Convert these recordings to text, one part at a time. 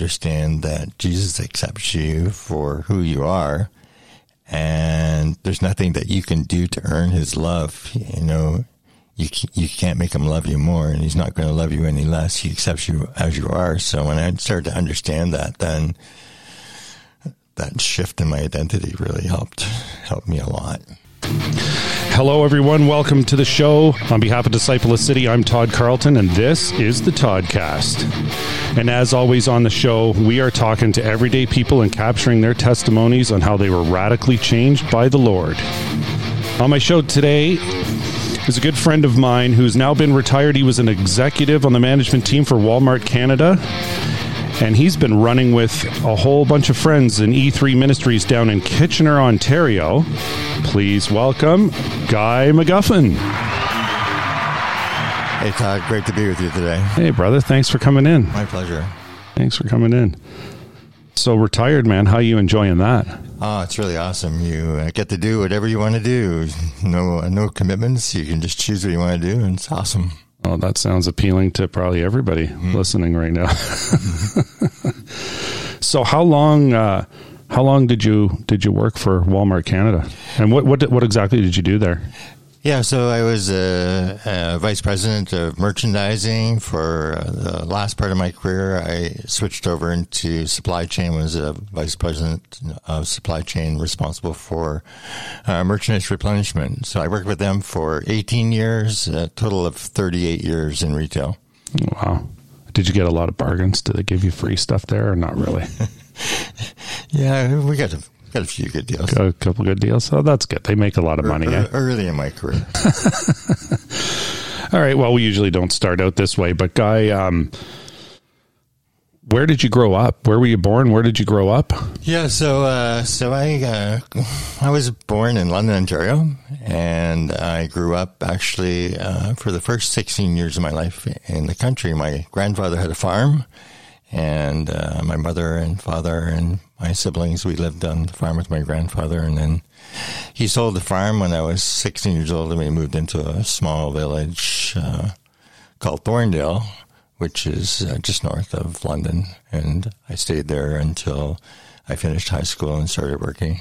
understand that Jesus accepts you for who you are, and there's nothing that you can do to earn His love. You know, you you can't make Him love you more, and He's not going to love you any less. He accepts you as you are. So when I started to understand that, then that shift in my identity really helped helped me a lot. Hello, everyone. Welcome to the show. On behalf of Disciple of City, I'm Todd Carlton, and this is the Toddcast. And as always on the show, we are talking to everyday people and capturing their testimonies on how they were radically changed by the Lord. On my show today is a good friend of mine who's now been retired. He was an executive on the management team for Walmart Canada and he's been running with a whole bunch of friends in E3 Ministries down in Kitchener, Ontario. Please welcome Guy McGuffin. Hey, Todd, great to be with you today. Hey, brother, thanks for coming in. My pleasure. Thanks for coming in. So retired, man. How you enjoying that? Oh, it's really awesome. You uh, get to do whatever you want to do. No, no commitments. You can just choose what you want to do, and it's awesome. Oh, that sounds appealing to probably everybody mm. listening right now. so, how long? Uh, how long did you did you work for Walmart Canada, and what what what exactly did you do there? Yeah, so I was a, a, vice president of merchandising for uh, the last part of my career. I switched over into supply chain, was a vice president of supply chain responsible for uh, merchandise replenishment. So I worked with them for 18 years, a total of 38 years in retail. Wow. Did you get a lot of bargains? Did they give you free stuff there or not really? yeah, we got a Got a few good deals. Got a couple good deals. Oh, that's good. They make a lot of money. Eh? Early in my career. All right. Well, we usually don't start out this way, but Guy, um, where did you grow up? Where were you born? Where did you grow up? Yeah, so uh, so I uh, I was born in London, Ontario, and I grew up actually uh, for the first 16 years of my life in the country. My grandfather had a farm, and uh, my mother and father and my siblings, we lived on the farm with my grandfather, and then he sold the farm when I was 16 years old, and we moved into a small village uh, called Thorndale, which is uh, just north of London, and I stayed there until I finished high school and started working.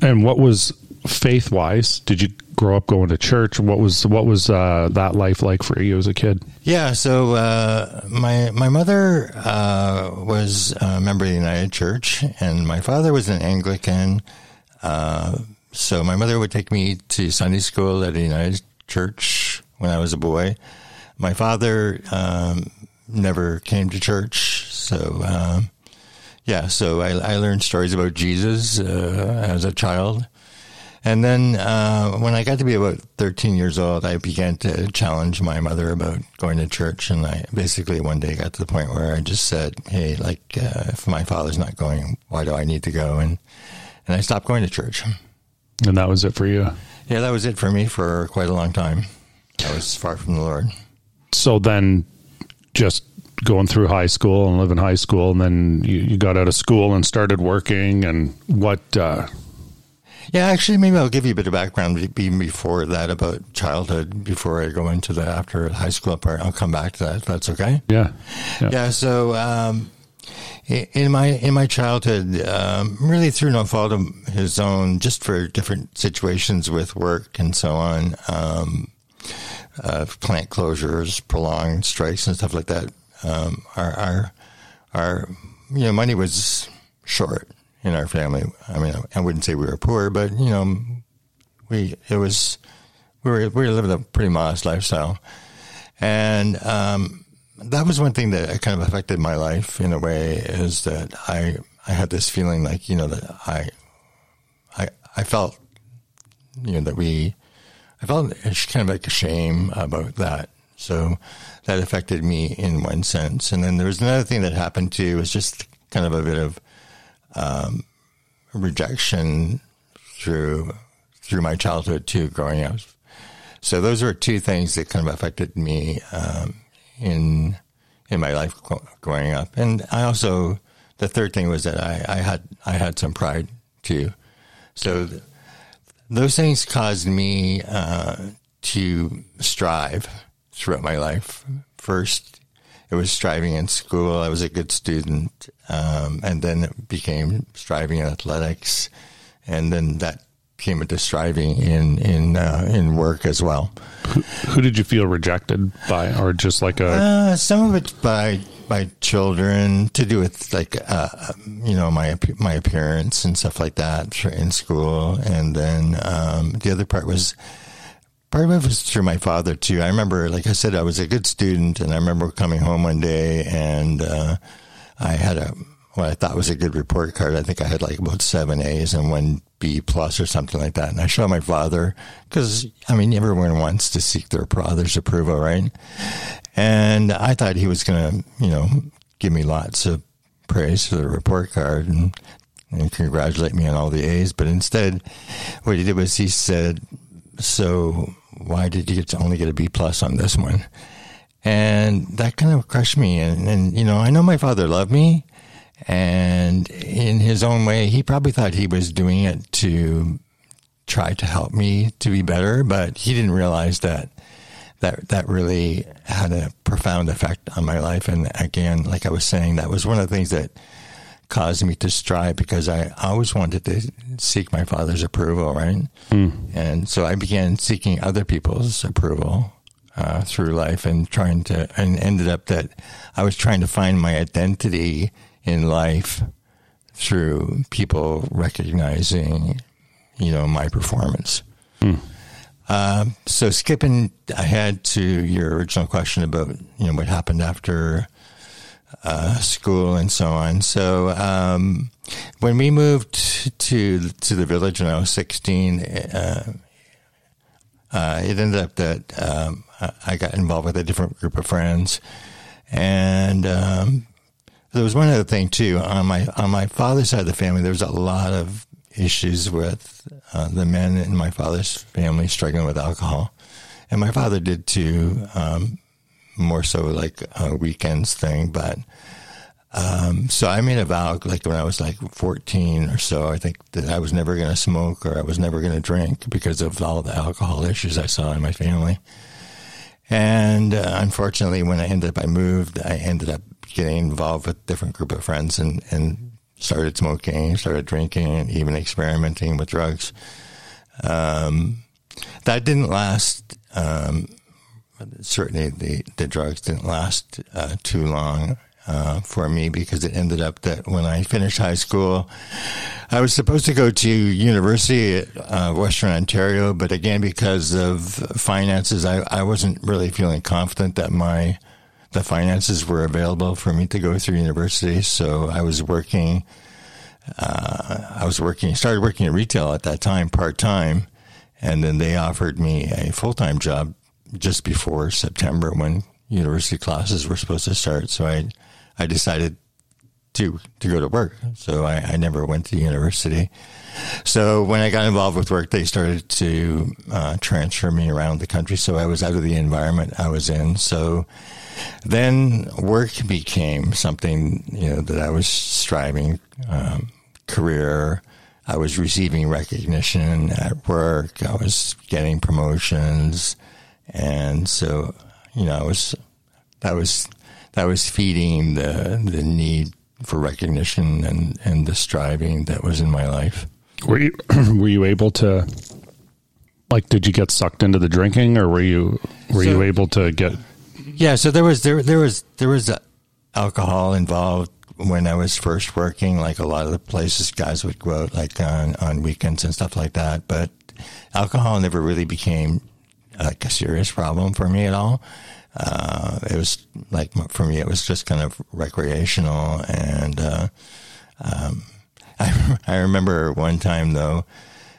And what was faith wise? Did you grow up going to church? What was what was uh, that life like for you as a kid? Yeah, so uh, my my mother uh, was a member of the United Church, and my father was an Anglican. Uh, so my mother would take me to Sunday school at the United Church when I was a boy. My father um, never came to church, so. Um, yeah, so I, I, learned stories about Jesus uh, as a child. And then uh, when I got to be about 13 years old, I began to challenge my mother about going to church. And I basically one day got to the point where I just said, hey, like, uh, if my father's not going, why do I need to go? And, and I stopped going to church. And that was it for you? Yeah, that was it for me for quite a long time. I was far from the Lord. So then just going through high school and living high school, and then you, you got out of school and started working. And what, uh, yeah, actually, maybe I'll give you a bit of background even before that about childhood before I go into the after high school part. I'll come back to that if that's okay. Yeah. Yeah. yeah so, um, in my in my childhood, um, really through no fault of his own, just for different situations with work and so on, um, uh, plant closures, prolonged strikes, and stuff like that. Um, our, our our you know money was short, in our family. I mean, I wouldn't say we were poor, but you know, we it was we were we were living a pretty modest lifestyle, and um, that was one thing that kind of affected my life in a way. Is that I I had this feeling like you know that I I I felt you know that we I felt it's kind of like a shame about that. So that affected me in one sense. And then there was another thing that happened too. Was just kind of a bit of um, rejection through through my childhood too, growing up. So those were two things that kind of affected me um, in in my life growing up. And I also the third thing was that I, I had I had some pride too. So th- those things caused me uh, to strive throughout my life. First, it was striving in school. I was a good student, um, and then it became striving in athletics, and then that came into striving in in uh, in work as well. Who, who, did you feel rejected by, or just like a? Uh, some of it by by children to do with like uh, you know my my appearance and stuff like that in school, and then um, the other part was part of it was through my father too. I remember, like I said, I was a good student, and I remember coming home one day and uh, I had a what I thought was a good report card. I think I had like about seven A's and one B plus or something like that. And I showed my father because I mean everyone wants to seek their father's approval, right? And I thought he was going to, you know, give me lots of praise for the report card and and congratulate me on all the A's. But instead, what he did was he said, "So why did you only get a B plus on this one?" And that kind of crushed me. And, and you know, I know my father loved me, and in his own way, he probably thought he was doing it to try to help me to be better, but he didn't realize that that that really had a profound effect on my life. And again, like I was saying, that was one of the things that caused me to strive because I always wanted to seek my father's approval, right? Mm. And so I began seeking other people's approval uh, through life and trying to, and ended up that I was trying to find my identity in life through people recognizing, you know, my performance. Mm. Uh, so skipping ahead to your original question about you know what happened after uh, school and so on. So um, when we moved to to the village when I was sixteen, uh, uh, it ended up that um, I got involved with a different group of friends, and um, there was one other thing too on my on my father's side of the family. There was a lot of issues with uh, the men in my father's family struggling with alcohol, and my father did too. Um, more so like a weekends thing, but um, so I made a vow, like when I was like 14 or so, I think that I was never going to smoke or I was never going to drink because of all the alcohol issues I saw in my family. And uh, unfortunately, when I ended up, I moved, I ended up getting involved with a different group of friends and, and started smoking, started drinking, and even experimenting with drugs. Um, that didn't last. Um, certainly, the, the drugs didn't last uh, too long uh, for me because it ended up that when I finished high school, I was supposed to go to university at uh, Western Ontario, but again, because of finances, I, I wasn't really feeling confident that my the finances were available for me to go through university. So I was working. Uh, I was working. Started working in retail at that time, part time, and then they offered me a full time job just before September when university classes were supposed to start. So I I decided to to go to work. So I, I, never went to university. So when I got involved with work, they started to uh, transfer me around the country. So I was out of the environment I was in. So then work became something you know that I was striving um, career. I was receiving recognition at work. I was getting promotions, and so you know I was that was that was feeding the the need for recognition and and the striving that was in my life. Were you were you able to like did you get sucked into the drinking or were you were so, you able to get Yeah, so there was there there was there was alcohol involved when I was first working like a lot of the places guys would go out like on on weekends and stuff like that, but alcohol never really became like a serious problem for me at all uh, it was like for me, it was just kind of recreational. And uh, um, I I remember one time though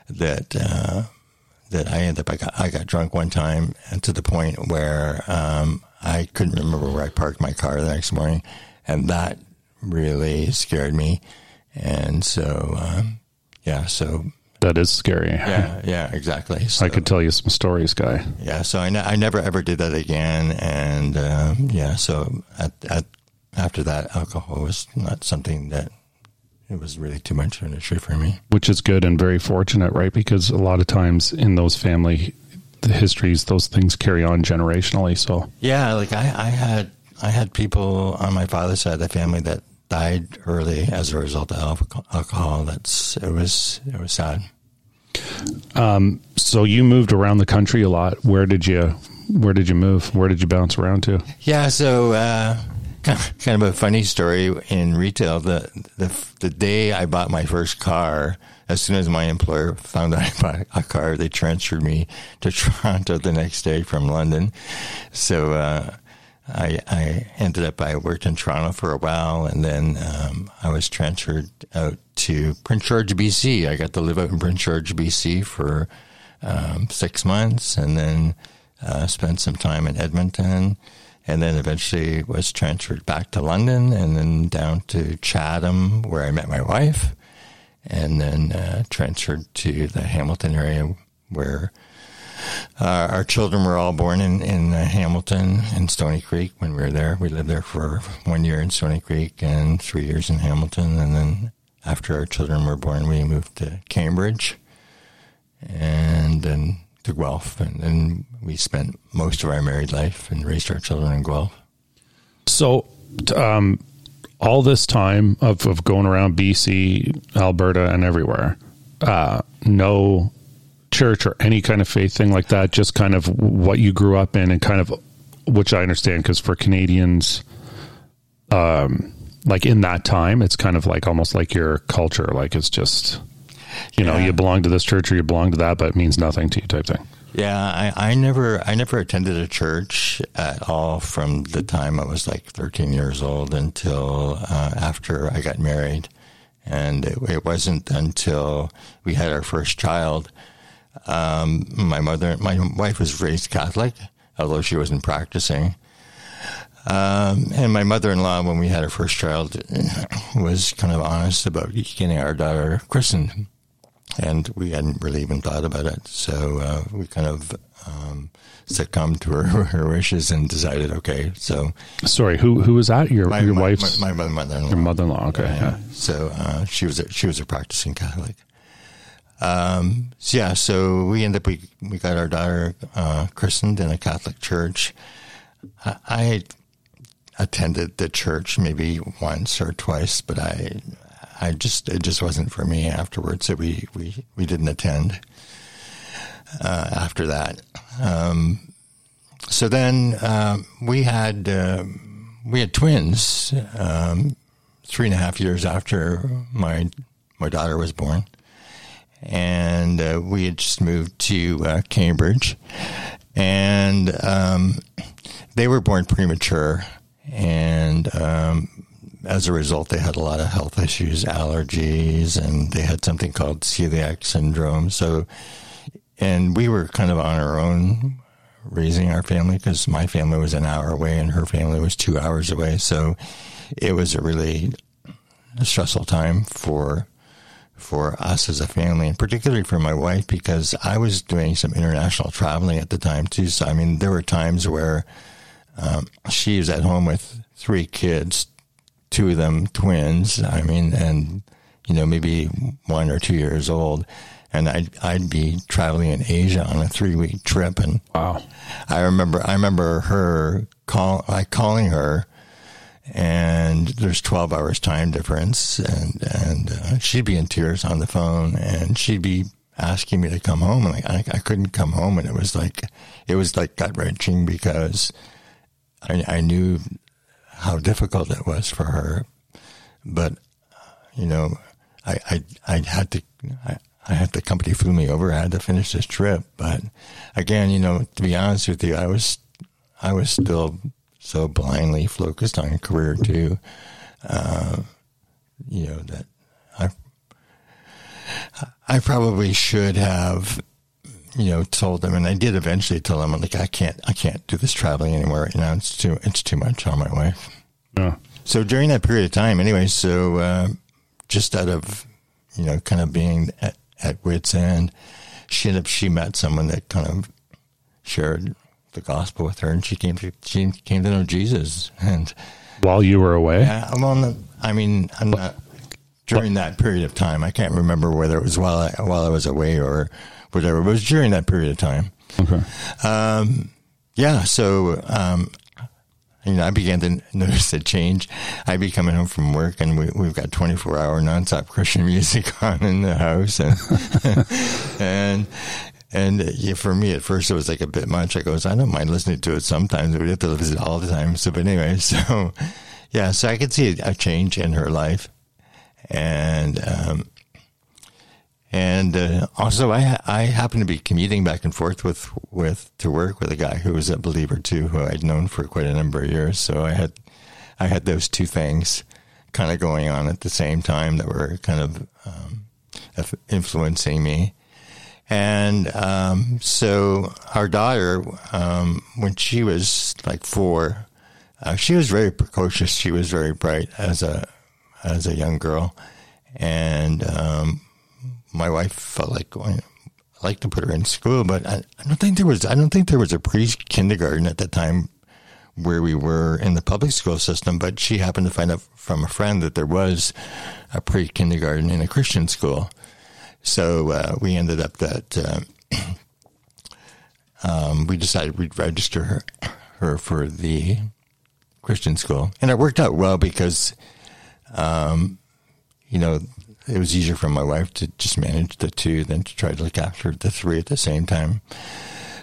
that uh, that I ended up I got I got drunk one time to the point where um, I couldn't remember where I parked my car the next morning, and that really scared me. And so um, yeah, so that is scary. Yeah, yeah, exactly. So, I could tell you some stories, guy. Yeah, so I, ne- I never ever did that again, and uh, yeah, so at, at after that, alcohol was not something that it was really too much of an issue for me. Which is good and very fortunate, right? Because a lot of times in those family the histories, those things carry on generationally. So yeah, like I, I had I had people on my father's side of the family that died early as a result of alcohol. That's it was it was sad. Um, so you moved around the country a lot. Where did you Where did you move? Where did you bounce around to? Yeah, so uh, kind of a funny story in retail. The the the day I bought my first car, as soon as my employer found out I bought a car, they transferred me to Toronto the next day from London. So. Uh, I, I ended up, I worked in Toronto for a while and then um, I was transferred out to Prince George, BC. I got to live out in Prince George, BC for um, six months and then uh, spent some time in Edmonton and then eventually was transferred back to London and then down to Chatham where I met my wife and then uh, transferred to the Hamilton area where uh, our children were all born in, in uh, Hamilton and Stoney Creek when we were there. We lived there for one year in Stoney Creek and three years in Hamilton. And then after our children were born, we moved to Cambridge and then to Guelph. And then we spent most of our married life and raised our children in Guelph. So, um, all this time of, of going around BC, Alberta, and everywhere, uh, no church or any kind of faith thing like that, just kind of what you grew up in and kind of, which I understand because for Canadians, um, like in that time, it's kind of like almost like your culture. Like it's just, you yeah. know, you belong to this church or you belong to that, but it means nothing to you type thing. Yeah, I, I never I never attended a church at all from the time I was like 13 years old until uh, after I got married, and it, it wasn't until we had our first child um, my mother, my wife was raised Catholic, although she wasn't practicing. Um, and my mother-in-law, when we had our first child, was kind of honest about getting our daughter christened, and we hadn't really even thought about it. So uh, we kind of um, succumbed to her, her wishes and decided, okay. So, sorry, who who was that? Your my, your my, wife's my, my mother-in-law. Your mother-in-law. Okay. Yeah. yeah. So uh, she was a, she was a practicing Catholic. Um, so yeah, so we ended up we we got our daughter uh, christened in a Catholic church. I, I attended the church maybe once or twice, but I I just it just wasn't for me afterwards. So we we we didn't attend uh, after that. Um, so then um, we had uh, we had twins um, three and a half years after my my daughter was born and uh, we had just moved to uh, Cambridge, and um, they were born premature, and um, as a result, they had a lot of health issues, allergies, and they had something called celiac syndrome. So, and we were kind of on our own raising our family because my family was an hour away and her family was two hours away. So, it was a really stressful time for for us as a family, and particularly for my wife, because I was doing some international traveling at the time too. So, I mean, there were times where um, she was at home with three kids, two of them twins. I mean, and you know, maybe one or two years old. And I'd, I'd be traveling in Asia on a three week trip. And wow. I remember, I remember her call, like calling her and there's 12 hours time difference. And and uh, she'd be in tears on the phone and she'd be asking me to come home. And like I, I couldn't come home. And it was like it was like gut wrenching because I, I knew how difficult it was for her. But you know I I, I had to I, I had the company flew me over. I had to finish this trip. But again you know to be honest with you I was I was still so blindly focused on a career too. Uh, you know that I I probably should have you know told them, and I did eventually tell them like I can't I can't do this traveling anymore right now. It's too it's too much on my wife. Yeah. So during that period of time, anyway, so uh, just out of you know kind of being at, at wits end, she ended up she met someone that kind of shared the gospel with her, and she came to she came to know Jesus. And while you were away, yeah, I'm on the. I mean, I'm not during that period of time. I can't remember whether it was while I, while I was away or whatever. It was during that period of time. Okay. Um, yeah. So um, you know, I began to notice a change. I'd be coming home from work and we, we've got 24 hour nonstop Christian music on in the house. And, and, and yeah, for me, at first, it was like a bit much. I goes, I don't mind listening to it sometimes. We have to listen all the time. So, but anyway, so yeah, so I could see a change in her life. And, um, and uh, also, I I happened to be commuting back and forth with with to work with a guy who was a believer too, who I'd known for quite a number of years. So I had I had those two things kind of going on at the same time that were kind of um, influencing me. And um, so our daughter, um, when she was like four, uh, she was very precocious. She was very bright as a as a young girl, and um, my wife felt like going. I like to put her in school, but I, I don't think there was. I don't think there was a pre kindergarten at the time where we were in the public school system. But she happened to find out from a friend that there was a pre kindergarten in a Christian school. So uh, we ended up that uh, um, we decided we'd register her, her for the Christian school, and it worked out well because, um, you know, it was easier for my wife to just manage the two than to try to look after the three at the same time.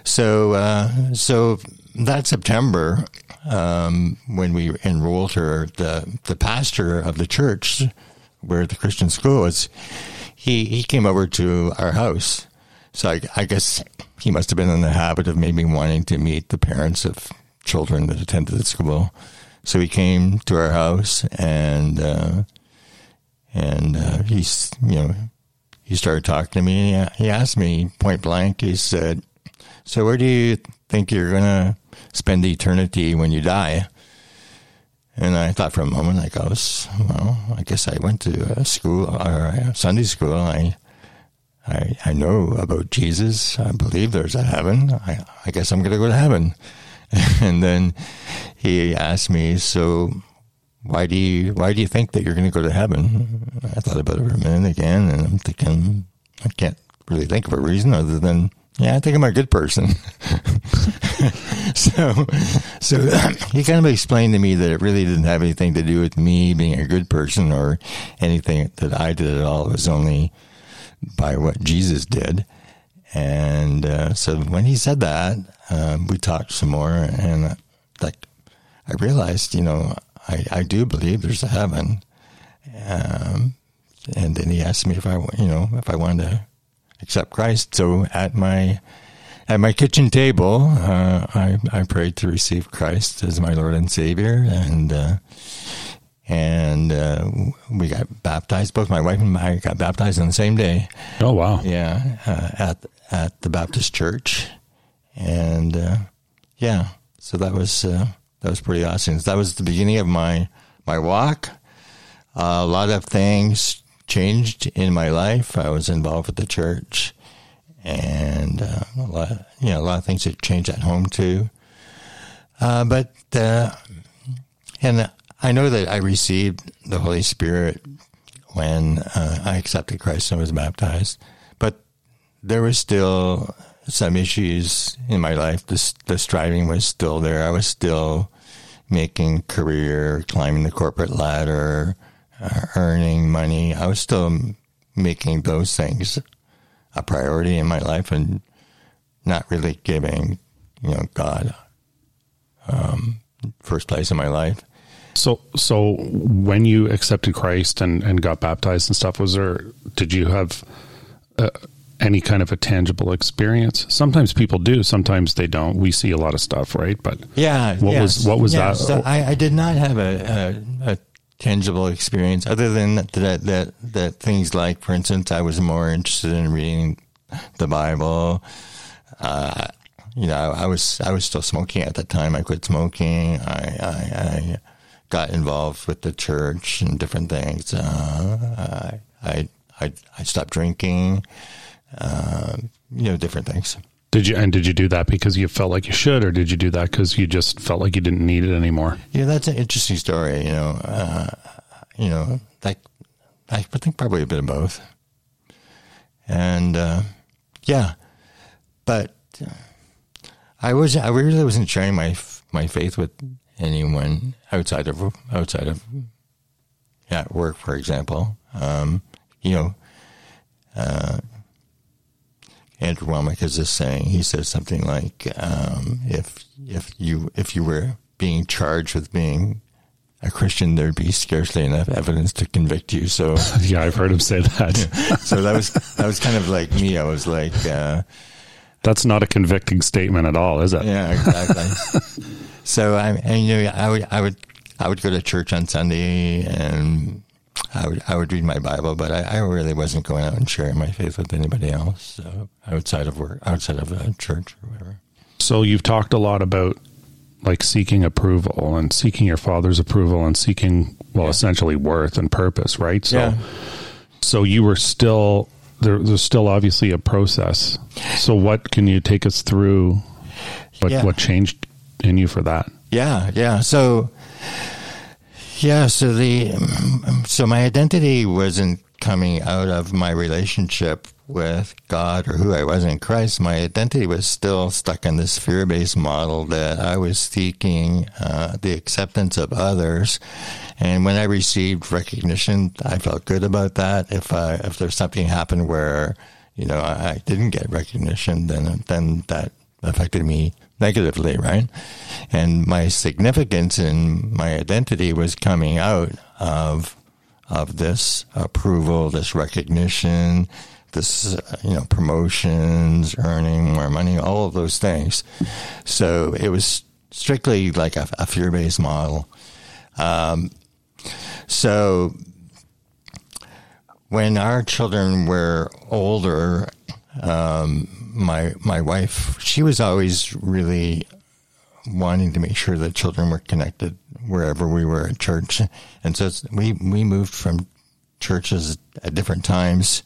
So, uh, so that September, um, when we enrolled her, the the pastor of the church where the Christian school was, he he came over to our house. So I, I guess he must have been in the habit of maybe wanting to meet the parents of children that attended the school. So he came to our house and. Uh, and uh, he's, you know, he started talking to me. He asked me point blank. He said, "So where do you think you're gonna spend eternity when you die?" And I thought for a moment, I goes, oh, "Well, I guess I went to a school or a Sunday school. I, I, I know about Jesus. I believe there's a heaven. I, I guess I'm gonna go to heaven." and then he asked me, "So why do you why do you think that you're going to go to heaven? I thought about it for a minute again, and I'm thinking I can't really think of a reason other than yeah, I think I'm a good person. so, so he kind of explained to me that it really didn't have anything to do with me being a good person or anything that I did at all. It was only by what Jesus did. And uh, so when he said that, uh, we talked some more, and uh, like I realized, you know, I, I do believe there's a heaven. Um, and then he asked me if I, you know, if I wanted to accept Christ. So at my at my kitchen table, uh, I I prayed to receive Christ as my Lord and Savior, and uh, and uh, we got baptized. Both my wife and I got baptized on the same day. Oh wow! Yeah, uh, at at the Baptist church, and uh, yeah, so that was uh, that was pretty awesome. That was the beginning of my my walk. Uh, a lot of things changed in my life. I was involved with the church, and uh, a lot, you know, a lot of things had changed at home too. Uh, but uh, and I know that I received the Holy Spirit when uh, I accepted Christ and was baptized, but there was still some issues in my life. The, the striving was still there. I was still making career, climbing the corporate ladder, earning money. I was still making those things a priority in my life and not really giving, you know, God um, first place in my life. So, so when you accepted Christ and, and got baptized and stuff, was there? Did you have? Uh, any kind of a tangible experience. Sometimes people do, sometimes they don't. We see a lot of stuff, right? But yeah, what yes. was what was yeah, that? So I, I, did not have a, a, a, tangible experience other than that, that that things like, for instance, I was more interested in reading the Bible. Uh, you know, I, I, was I was still smoking at the time. I quit smoking. I, I, I got involved with the church and different things. Uh, I, I I stopped drinking uh, you know, different things. Did you and did you do that because you felt like you should, or did you do that because you just felt like you didn't need it anymore? Yeah, that's an interesting story. You know, uh, you know, like I think probably a bit of both. And uh, yeah, but I was I really wasn't sharing my my faith with anyone outside of outside of at work, for example. Um, you know, uh, Andrew Wommack is just saying he says something like, um, "If if you if you were being charged with being a Christian, there'd be scarcely enough evidence to convict you." So yeah, I've heard him say that. so that was that was kind of like me. I was like, uh, "That's not a convicting statement at all, is it?" Yeah, exactly. so I, and, you know, I would I would I would go to church on Sunday and I would I would read my Bible, but I, I, really wasn't going out and sharing my faith with anybody else uh, outside of work, outside of a church or whatever. So you've talked a lot about like seeking approval and seeking your father's approval and seeking well, yeah. essentially worth and purpose, right? So, yeah. so you were still there. There's still obviously a process. So, what can you take us through? What yeah. what changed in you for that? Yeah, yeah. So yeah, so the so my identity wasn't coming out of my relationship with God or who I was in Christ. My identity was still stuck in this fear-based model that I was seeking uh, the acceptance of others. And when I received recognition, I felt good about that. If I, if there's something happened where you know I didn't get recognition, then then that affected me negatively, right? And my significance and my identity was coming out of of this approval, this recognition, this you know promotions, earning more money, all of those things. So it was strictly like a, a fear based model. Um, so when our children were older, um, my my wife, she was always really wanting to make sure that children were connected wherever we were at church, and so we we moved from churches at different times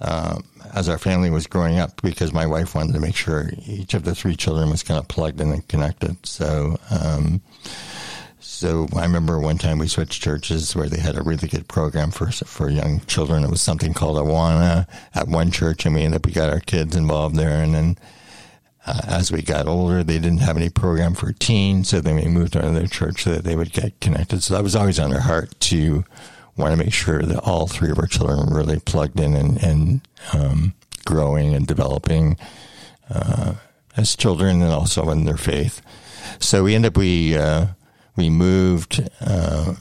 um, as our family was growing up because my wife wanted to make sure each of the three children was kind of plugged in and connected. So. Um, so I remember one time we switched churches where they had a really good program for for young children. It was something called Awana at one church, and we ended up we got our kids involved there. And then uh, as we got older, they didn't have any program for teens, so then we moved to another church so that they would get connected. So that was always on our heart to want to make sure that all three of our children were really plugged in and, and um, growing and developing uh, as children, and also in their faith. So we end up we. Uh, we moved uh,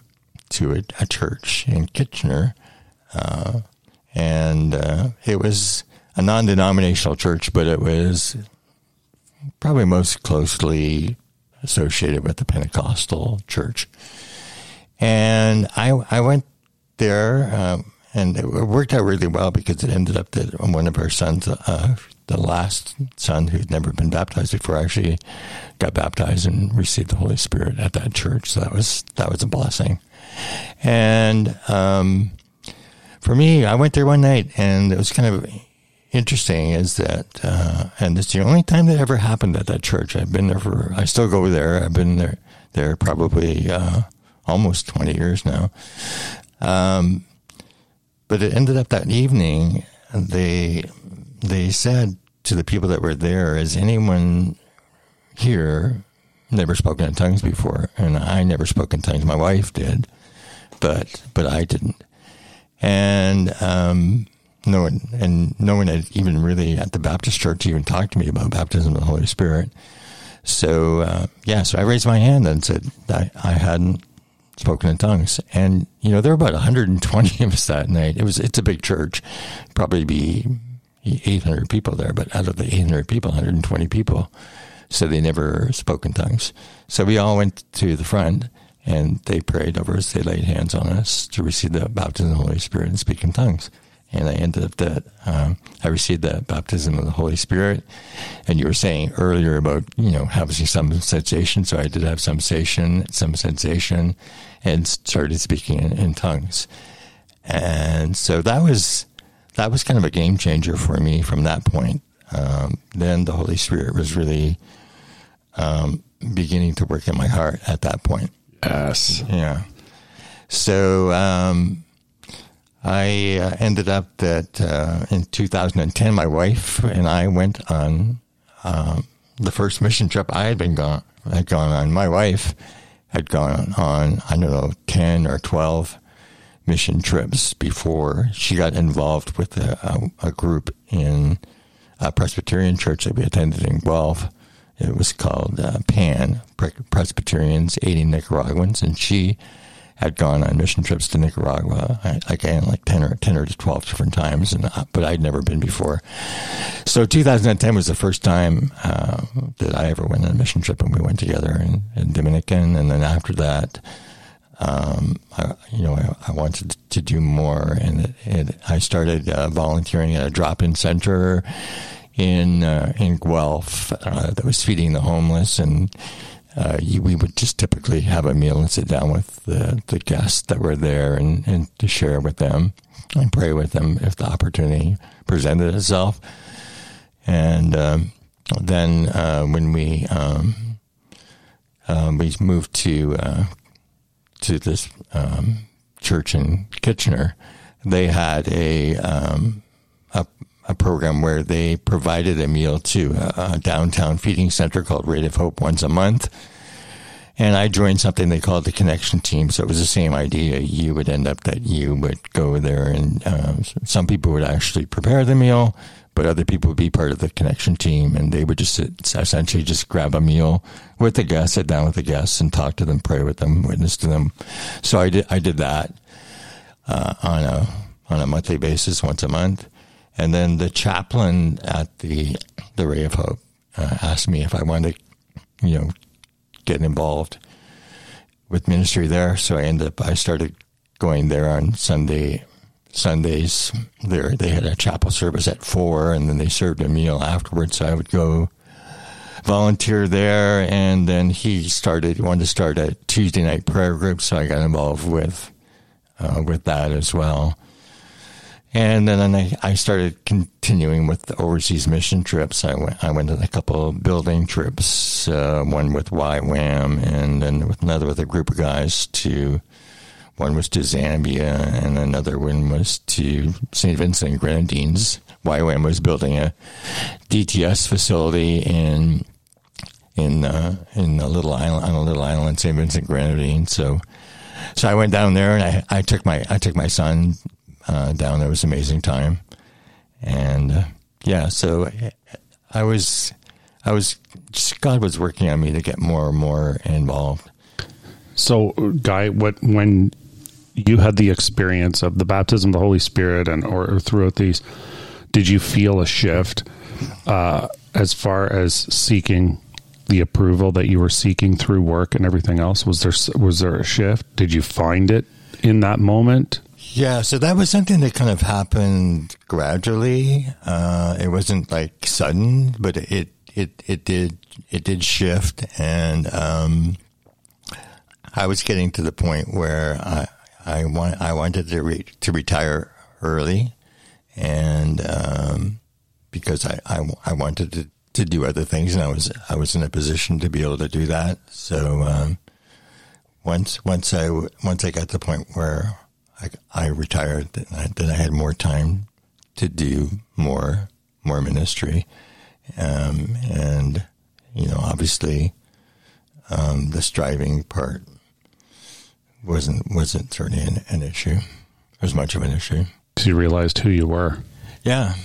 to a, a, church in Kitchener, uh, and uh, it was a non-denominational church, but it was probably most closely associated with the Pentecostal church. And I, I went there, um, and it worked out really well because it ended up that one of our sons, uh, the last son who'd never been baptized before actually got baptized and received the Holy Spirit at that church. So that was that was a blessing. And um, for me, I went there one night, and it was kind of interesting. Is that uh, and it's the only time that ever happened at that church. I've been there for. I still go there. I've been there there probably uh, almost twenty years now. Um, but it ended up that evening. They they said to the people that were there, "Has anyone here never spoken in tongues before?" And I never spoke in tongues. My wife did, but but I didn't. And um, no one and no one had even really at the Baptist church even talked to me about baptism of the Holy Spirit. So uh, yeah, so I raised my hand and said I, I hadn't spoken in tongues. And you know there were about 120 of us that night. It was it's a big church, probably be 800 people there, but out of the 800 people, 120 people said they never spoke in tongues. So we all went to the front and they prayed over us. They laid hands on us to receive the baptism of the Holy Spirit and speak in tongues. And I ended up that um, I received the baptism of the Holy Spirit. And you were saying earlier about you know having some sensation, so I did have some sensation, some sensation, and started speaking in, in tongues. And so that was that was kind of a game changer for me from that point. Um, then the Holy Spirit was really um, beginning to work in my heart at that point. Yes. Yeah. So um, I uh, ended up that uh, in 2010, my wife and I went on um, the first mission trip I had been gone had gone on. My wife had gone on, I don't know, 10 or 12 mission trips before she got involved with a, a, a group in a Presbyterian church that we attended in Guelph. It was called uh, PAN, Presbyterians Aiding Nicaraguans, and she had gone on mission trips to Nicaragua, again, like 10 or, 10 or 12 different times, and, uh, but I'd never been before. So 2010 was the first time uh, that I ever went on a mission trip, and we went together in, in Dominican. And then after that, um, I, you know, I, I, wanted to do more, and it, it, I started uh, volunteering at a drop-in center in uh, in Guelph uh, that was feeding the homeless, and uh, you, we would just typically have a meal and sit down with the, the guests that were there and, and to share with them and pray with them if the opportunity presented itself. And um, then uh, when we um, um, we moved to uh, to this um, church in Kitchener, they had a um, a a program where they provided a meal to a, downtown feeding center called Ray of Hope once a month. And I joined something they called the connection team. So it was the same idea. You would end up that you would go there and uh, some people would actually prepare the meal, but other people would be part of the connection team and they would just essentially just grab a meal with the guests, sit down with the guests and talk to them, pray with them, witness to them. So I did, I did that, uh, on a, on a monthly basis once a month. And then the chaplain at the the Ray of Hope uh, asked me if I wanted to, you know, get involved with ministry there. So I ended up I started going there on Sunday Sundays. There they had a chapel service at four, and then they served a meal afterwards. So I would go volunteer there, and then he started wanted to start a Tuesday night prayer group, so I got involved with uh, with that as well. And then I, I started continuing with the overseas mission trips. I went, I went on a couple building trips, uh, one with YWAM and then with another with a group of guys to, one was to Zambia and another one was to St. Vincent and Grenadines. YWAM was building a DTS facility in, in, uh, in a little island, on a little island, St. Vincent Grenadines. So, so I went down there and I, I took my I took my son uh, down there. It was an amazing time, and uh, yeah, so I was, I was, just, God was working on me to get more and more involved. So, Guy, what when you had the experience of the baptism of the Holy Spirit, and or, or throughout these, did you feel a shift uh, as far as seeking the approval that you were seeking through work and everything else? Was there was there a shift? Did you find it in that moment? Yeah, so that was something that kind of happened gradually. Uh, it wasn't like sudden, but it it it did it did shift, and um, I was getting to the point where I I want I wanted to re- to retire early, and um, because I, I, I wanted to to do other things, and I was I was in a position to be able to do that. So um, once once I once I got to the point where I, I retired, then I, then I had more time to do more more ministry, um, and you know, obviously, um, the striving part wasn't wasn't certainly an, an issue, as much of an issue. So you realized who you were. Yeah,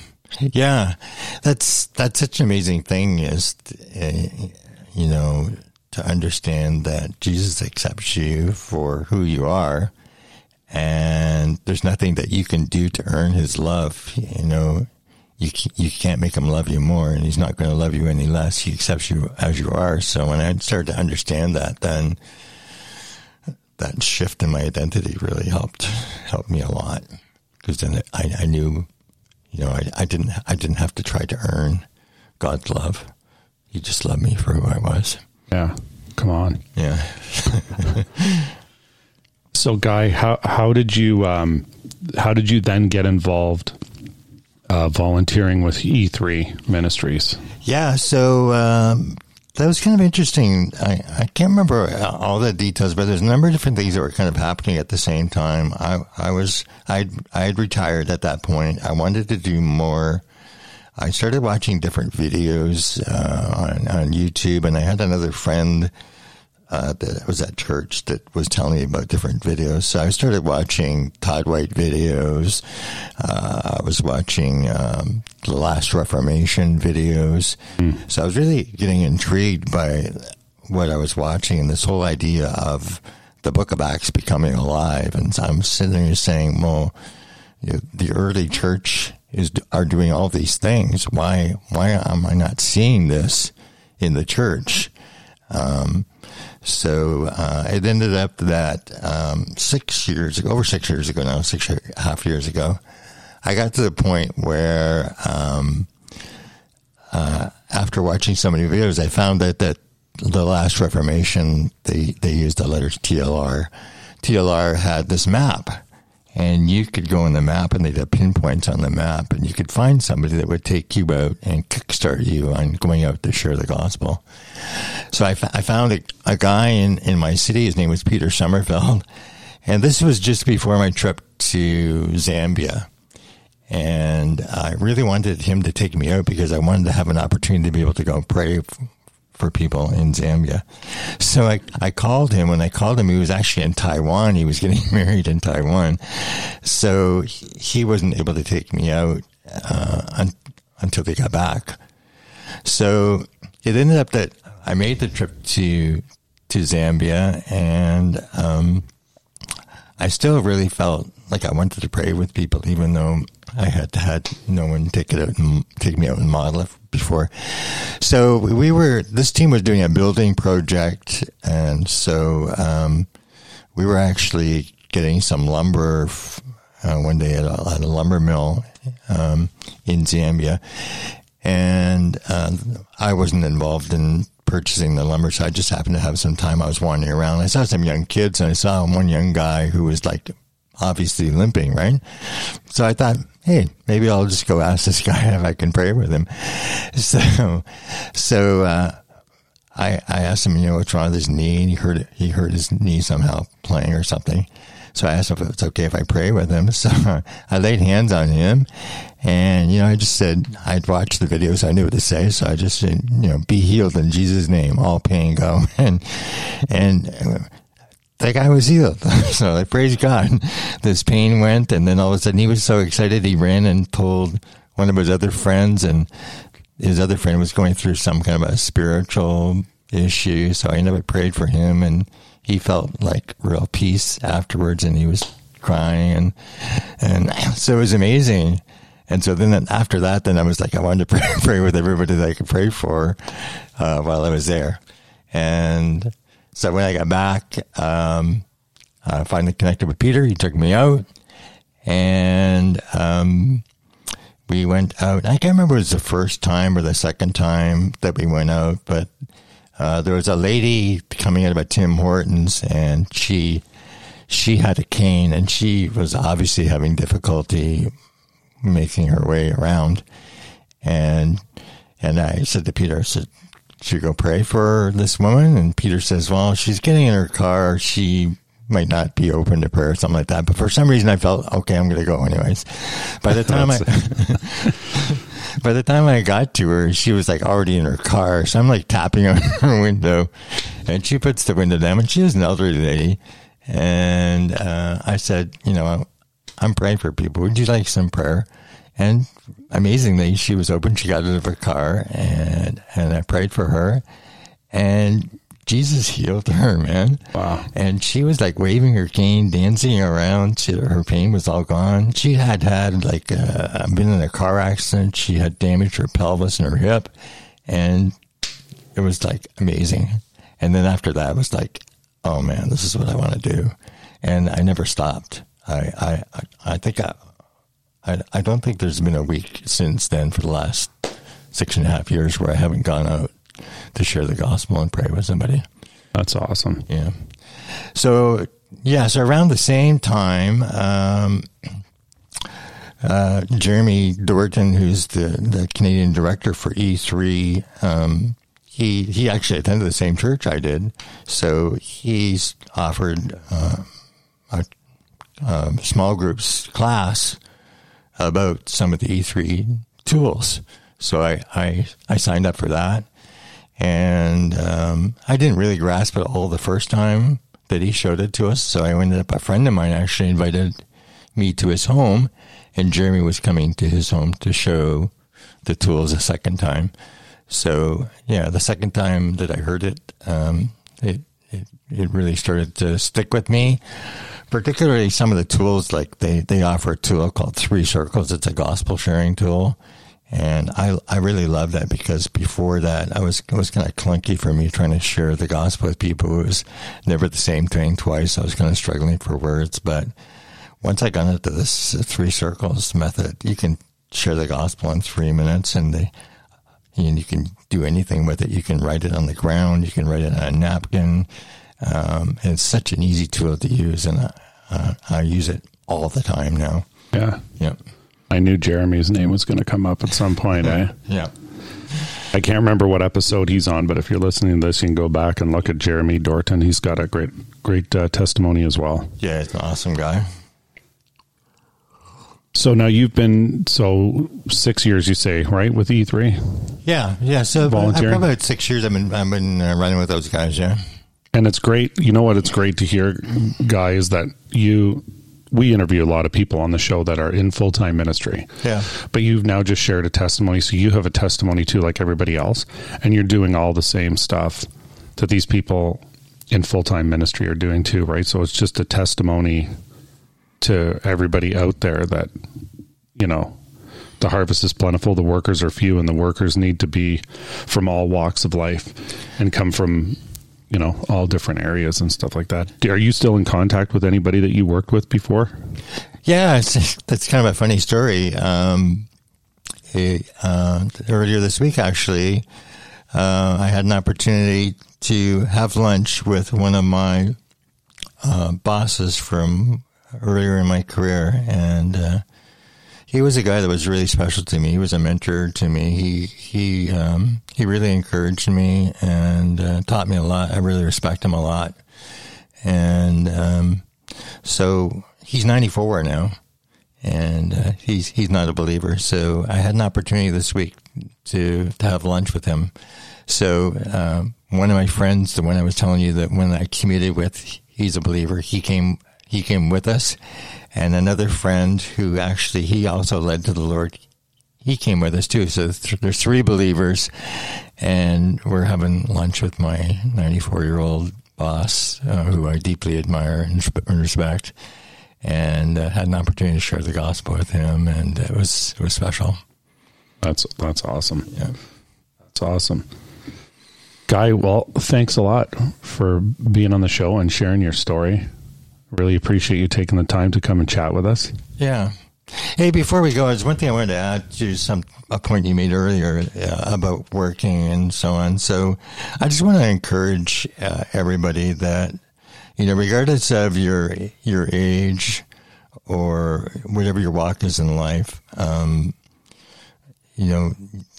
yeah, that's that's such an amazing thing. Is uh, you know to understand that Jesus accepts you for who you are and there's nothing that you can do to earn his love. You know, you you can't make him love you more, and he's not going to love you any less. He accepts you as you are. So when I started to understand that, then that shift in my identity really helped helped me a lot because then I, I knew, you know, I, I didn't I didn't have to try to earn God's love. He just loved me for who I was. Yeah, come on. Yeah. So, Guy, how how did you um, how did you then get involved uh, volunteering with E3 Ministries? Yeah, so um, that was kind of interesting. I, I can't remember all the details, but there's a number of different things that were kind of happening at the same time. I I was I I had retired at that point. I wanted to do more I started watching different videos uh, on on YouTube, and I had another friend uh, that was at church that was telling me about different videos. So I started watching Todd White videos. Uh, I was watching um, the Last Reformation videos. Mm. So I was really getting intrigued by what I was watching and this whole idea of the Book of Acts becoming alive. And so I'm sitting there saying, well, you know, the early church is are doing all these things. Why why am I not seeing this in the church? Um, so uh, it ended up that um, six years ago, over six years ago now, six and a half years ago, I got to the point where um, uh, after watching so many videos, I found that that the last Reformation they they used the letters TLR. TLR had this map and you could go on the map and they'd have pinpoints on the map and you could find somebody that would take you out and kickstart you on going out to share the gospel. So I, f- I found a, a guy in, in my city. His name was Peter Sommerfeld. And this was just before my trip to Zambia. And I really wanted him to take me out because I wanted to have an opportunity to be able to go pray for people in Zambia. So I, I called him. When I called him, he was actually in Taiwan. He was getting married in Taiwan. So he wasn't able to take me out uh, un- until they got back. So it ended up that I made the trip to to Zambia, and um, I still really felt like I wanted to pray with people, even though I had had no one take it out and take me out and model it before. So we were, this team was doing a building project. And so, um, we were actually getting some lumber, uh, one day at a, at a lumber mill, um, in Zambia. And, uh, I wasn't involved in purchasing the lumber. So I just happened to have some time. I was wandering around. I saw some young kids and I saw one young guy who was like obviously limping, right? So I thought, hey, maybe I'll just go ask this guy if I can pray with him. So, so, uh, I, I asked him, you know, what's wrong with his knee? And he hurt, he hurt his knee somehow playing or something. So I asked him if it's okay if I pray with him. So I laid hands on him and, you know, I just said, I'd watched the videos. I knew what to say. So I just said, you know, be healed in Jesus name, all pain go. And, and that guy was healed. so I praise God. This pain went, and then all of a sudden he was so excited he ran and told one of his other friends, and his other friend was going through some kind of a spiritual issue. So I never prayed for him, and he felt like real peace afterwards, and he was crying, and and so it was amazing. And so then after that, then I was like, I wanted to pray, pray with everybody that I could pray for uh, while I was there, and so when I got back, um, I finally connected with Peter. He took me out and, um, we went out. I can't remember it was the first time or the second time that we went out, but, uh, there was a lady coming out of a Tim Hortons and she, she had a cane and she was obviously having difficulty making her way around. And, and I said to Peter, I said, should we go pray for this woman? And Peter says, well, she's getting in her car. She might not be open to prayer or something like that. But for some reason I felt, okay, I'm going to go anyways. By the time I, by the time I got to her, she was like already in her car. So I'm like tapping on her window and she puts the window down and she is an elderly lady. And, uh, I said, you know, I'm praying for people. Would you like some prayer? And amazingly, she was open. She got out of her car and, and I prayed for her and Jesus healed her, man. Wow. And she was like waving her cane, dancing around. She, her pain was all gone. She had had like, uh, been in a car accident. She had damaged her pelvis and her hip and it was like amazing. And then after that, it was like, oh man, this is what I want to do. And I never stopped. I, I, I think I, I, I don't think there's been a week since then for the last six and a half years where I haven't gone out to share the gospel and pray with somebody. That's awesome. Yeah. So, yeah, so around the same time, um, uh, Jeremy Dorton, who's the, the Canadian director for E3, um, he, he actually attended the same church I did. So he's offered uh, a, a small groups class about some of the E3 tools. So I, I, I signed up for that. And um, I didn't really grasp it all the first time that he showed it to us. So I ended up, a friend of mine actually invited me to his home, and Jeremy was coming to his home to show the tools a second time. So yeah, the second time that I heard it, um, it, it it really started to stick with me. Particularly some of the tools, like they they offer a tool called Three Circles. It's a gospel sharing tool, and I I really love that because before that I was it was kind of clunky for me trying to share the gospel with people. It was never the same thing twice. I was kind of struggling for words, but once I got into this Three Circles method, you can share the gospel in three minutes, and they and you can do anything with it. You can write it on the ground. You can write it on a napkin. Um, it's such an easy tool to use, and uh, I use it all the time now. Yeah. Yep. I knew Jeremy's name was going to come up at some point, eh? Yeah. I can't remember what episode he's on, but if you're listening to this, you can go back and look at Jeremy Dorton. He's got a great, great uh, testimony as well. Yeah, he's an awesome guy. So now you've been so six years, you say, right, with E3, Yeah, yeah. So Volunteering? I've about six years. I've been I've been uh, running with those guys. Yeah. And it's great. You know what? It's great to hear, Guy, is that you. We interview a lot of people on the show that are in full time ministry. Yeah. But you've now just shared a testimony, so you have a testimony too, like everybody else, and you're doing all the same stuff that these people in full time ministry are doing too, right? So it's just a testimony to everybody out there that you know the harvest is plentiful, the workers are few, and the workers need to be from all walks of life and come from you know all different areas and stuff like that. Are you still in contact with anybody that you worked with before? Yeah, it's, that's kind of a funny story. Um, it, uh, earlier this week, actually, uh, I had an opportunity to have lunch with one of my uh, bosses from earlier in my career, and uh, he was a guy that was really special to me. He was a mentor to me. He he um, he really encouraged me and uh, taught me a lot. I really respect him a lot, and um, so he's 94 now, and uh, he's he's not a believer. So I had an opportunity this week to to have lunch with him. So um, one of my friends, the one I was telling you that when I commuted with, he's a believer. He came he came with us, and another friend who actually he also led to the Lord. He came with us too. So th- there's three believers, and we're having lunch with my 94 year old boss, uh, who I deeply admire and and respect, and uh, had an opportunity to share the gospel with him, and it was it was special. That's that's awesome. Yeah. That's awesome. Guy, well, thanks a lot for being on the show and sharing your story. Really appreciate you taking the time to come and chat with us. Yeah. Hey, before we go, there's one thing I wanted to add to some a point you made earlier uh, about working and so on. So, I just want to encourage uh, everybody that you know, regardless of your your age or whatever your walk is in life, um, you know,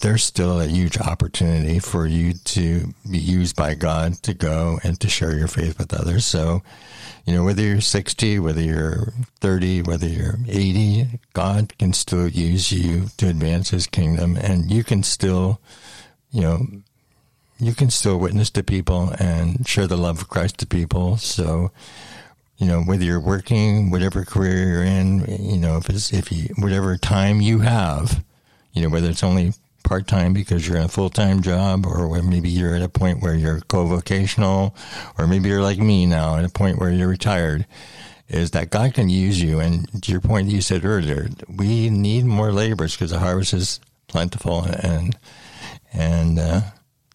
there's still a huge opportunity for you to be used by God to go and to share your faith with others. So, you know, whether you're 60, whether you're 30, whether you're 80, God can still use you to advance his kingdom and you can still, you know, you can still witness to people and share the love of Christ to people. So, you know, whether you're working, whatever career you're in, you know, if it's, if you, whatever time you have, you know, whether it's only part time because you're in a full time job, or maybe you're at a point where you're co vocational, or maybe you're like me now at a point where you're retired, is that God can use you. And to your point that you said earlier, we need more laborers because the harvest is plentiful and, and, uh,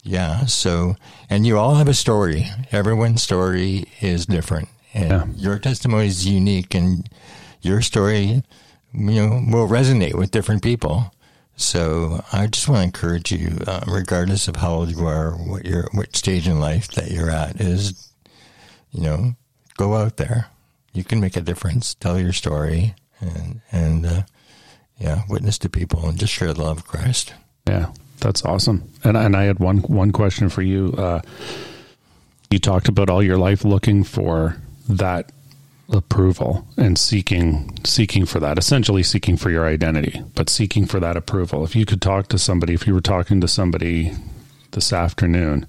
yeah. So, and you all have a story. Everyone's story is different, and Yeah. your testimony is unique, and your story, you know, will resonate with different people. So, I just want to encourage you, uh, regardless of how old you are, what your what stage in life that you're at, is, you know, go out there. You can make a difference. Tell your story, and and uh, yeah, witness to people, and just share the love of Christ. Yeah, that's awesome. And and I had one one question for you. Uh, you talked about all your life looking for that approval and seeking seeking for that essentially seeking for your identity but seeking for that approval. If you could talk to somebody if you were talking to somebody this afternoon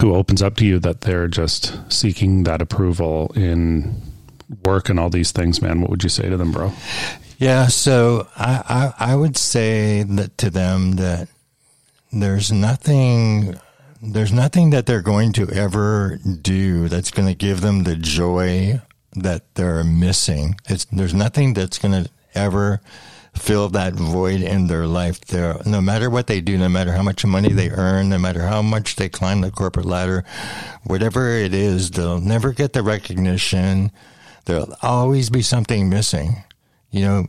who opens up to you that they're just seeking that approval in work and all these things man what would you say to them bro? Yeah so i i, I would say that to them that there's nothing there's nothing that they're going to ever do that's going to give them the joy that they're missing. It's, there's nothing that's going to ever fill that void in their life. There, no matter what they do, no matter how much money they earn, no matter how much they climb the corporate ladder, whatever it is, they'll never get the recognition. There'll always be something missing. You know,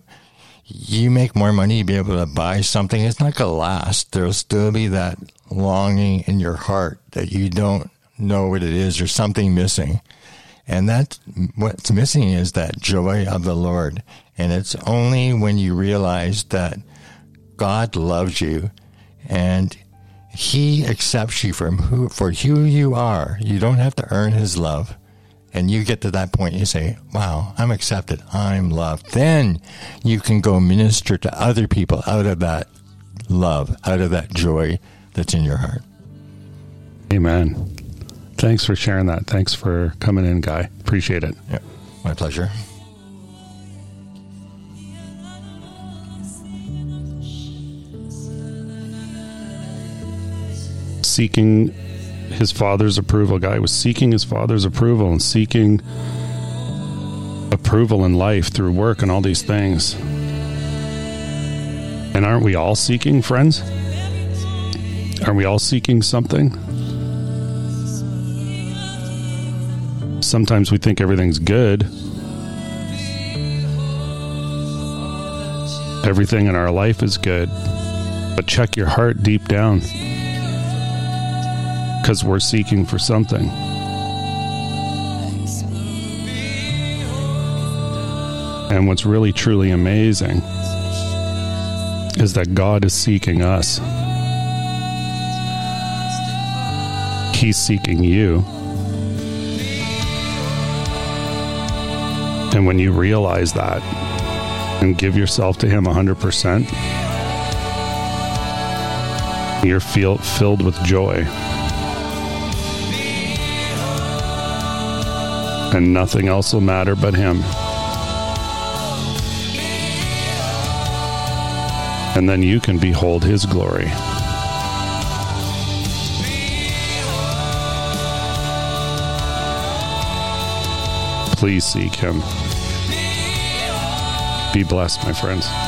you make more money, you be able to buy something. It's not to last. There'll still be that longing in your heart that you don't know what it is. There's something missing. And that's what's missing is that joy of the Lord. And it's only when you realize that God loves you and he accepts you from who, for who you are. You don't have to earn his love. And you get to that point, you say, wow, I'm accepted. I'm loved. Then you can go minister to other people out of that love, out of that joy that's in your heart. Amen. Thanks for sharing that. Thanks for coming in, Guy. Appreciate it. Yeah, my pleasure. Seeking his father's approval. Guy was seeking his father's approval and seeking approval in life through work and all these things. And aren't we all seeking, friends? Aren't we all seeking something? Sometimes we think everything's good. Everything in our life is good. But check your heart deep down because we're seeking for something. And what's really truly amazing is that God is seeking us. He's seeking you. And when you realize that and give yourself to Him 100%, you're feel, filled with joy. And nothing else will matter but Him. And then you can behold His glory. Please seek Him. Be blessed, my friends.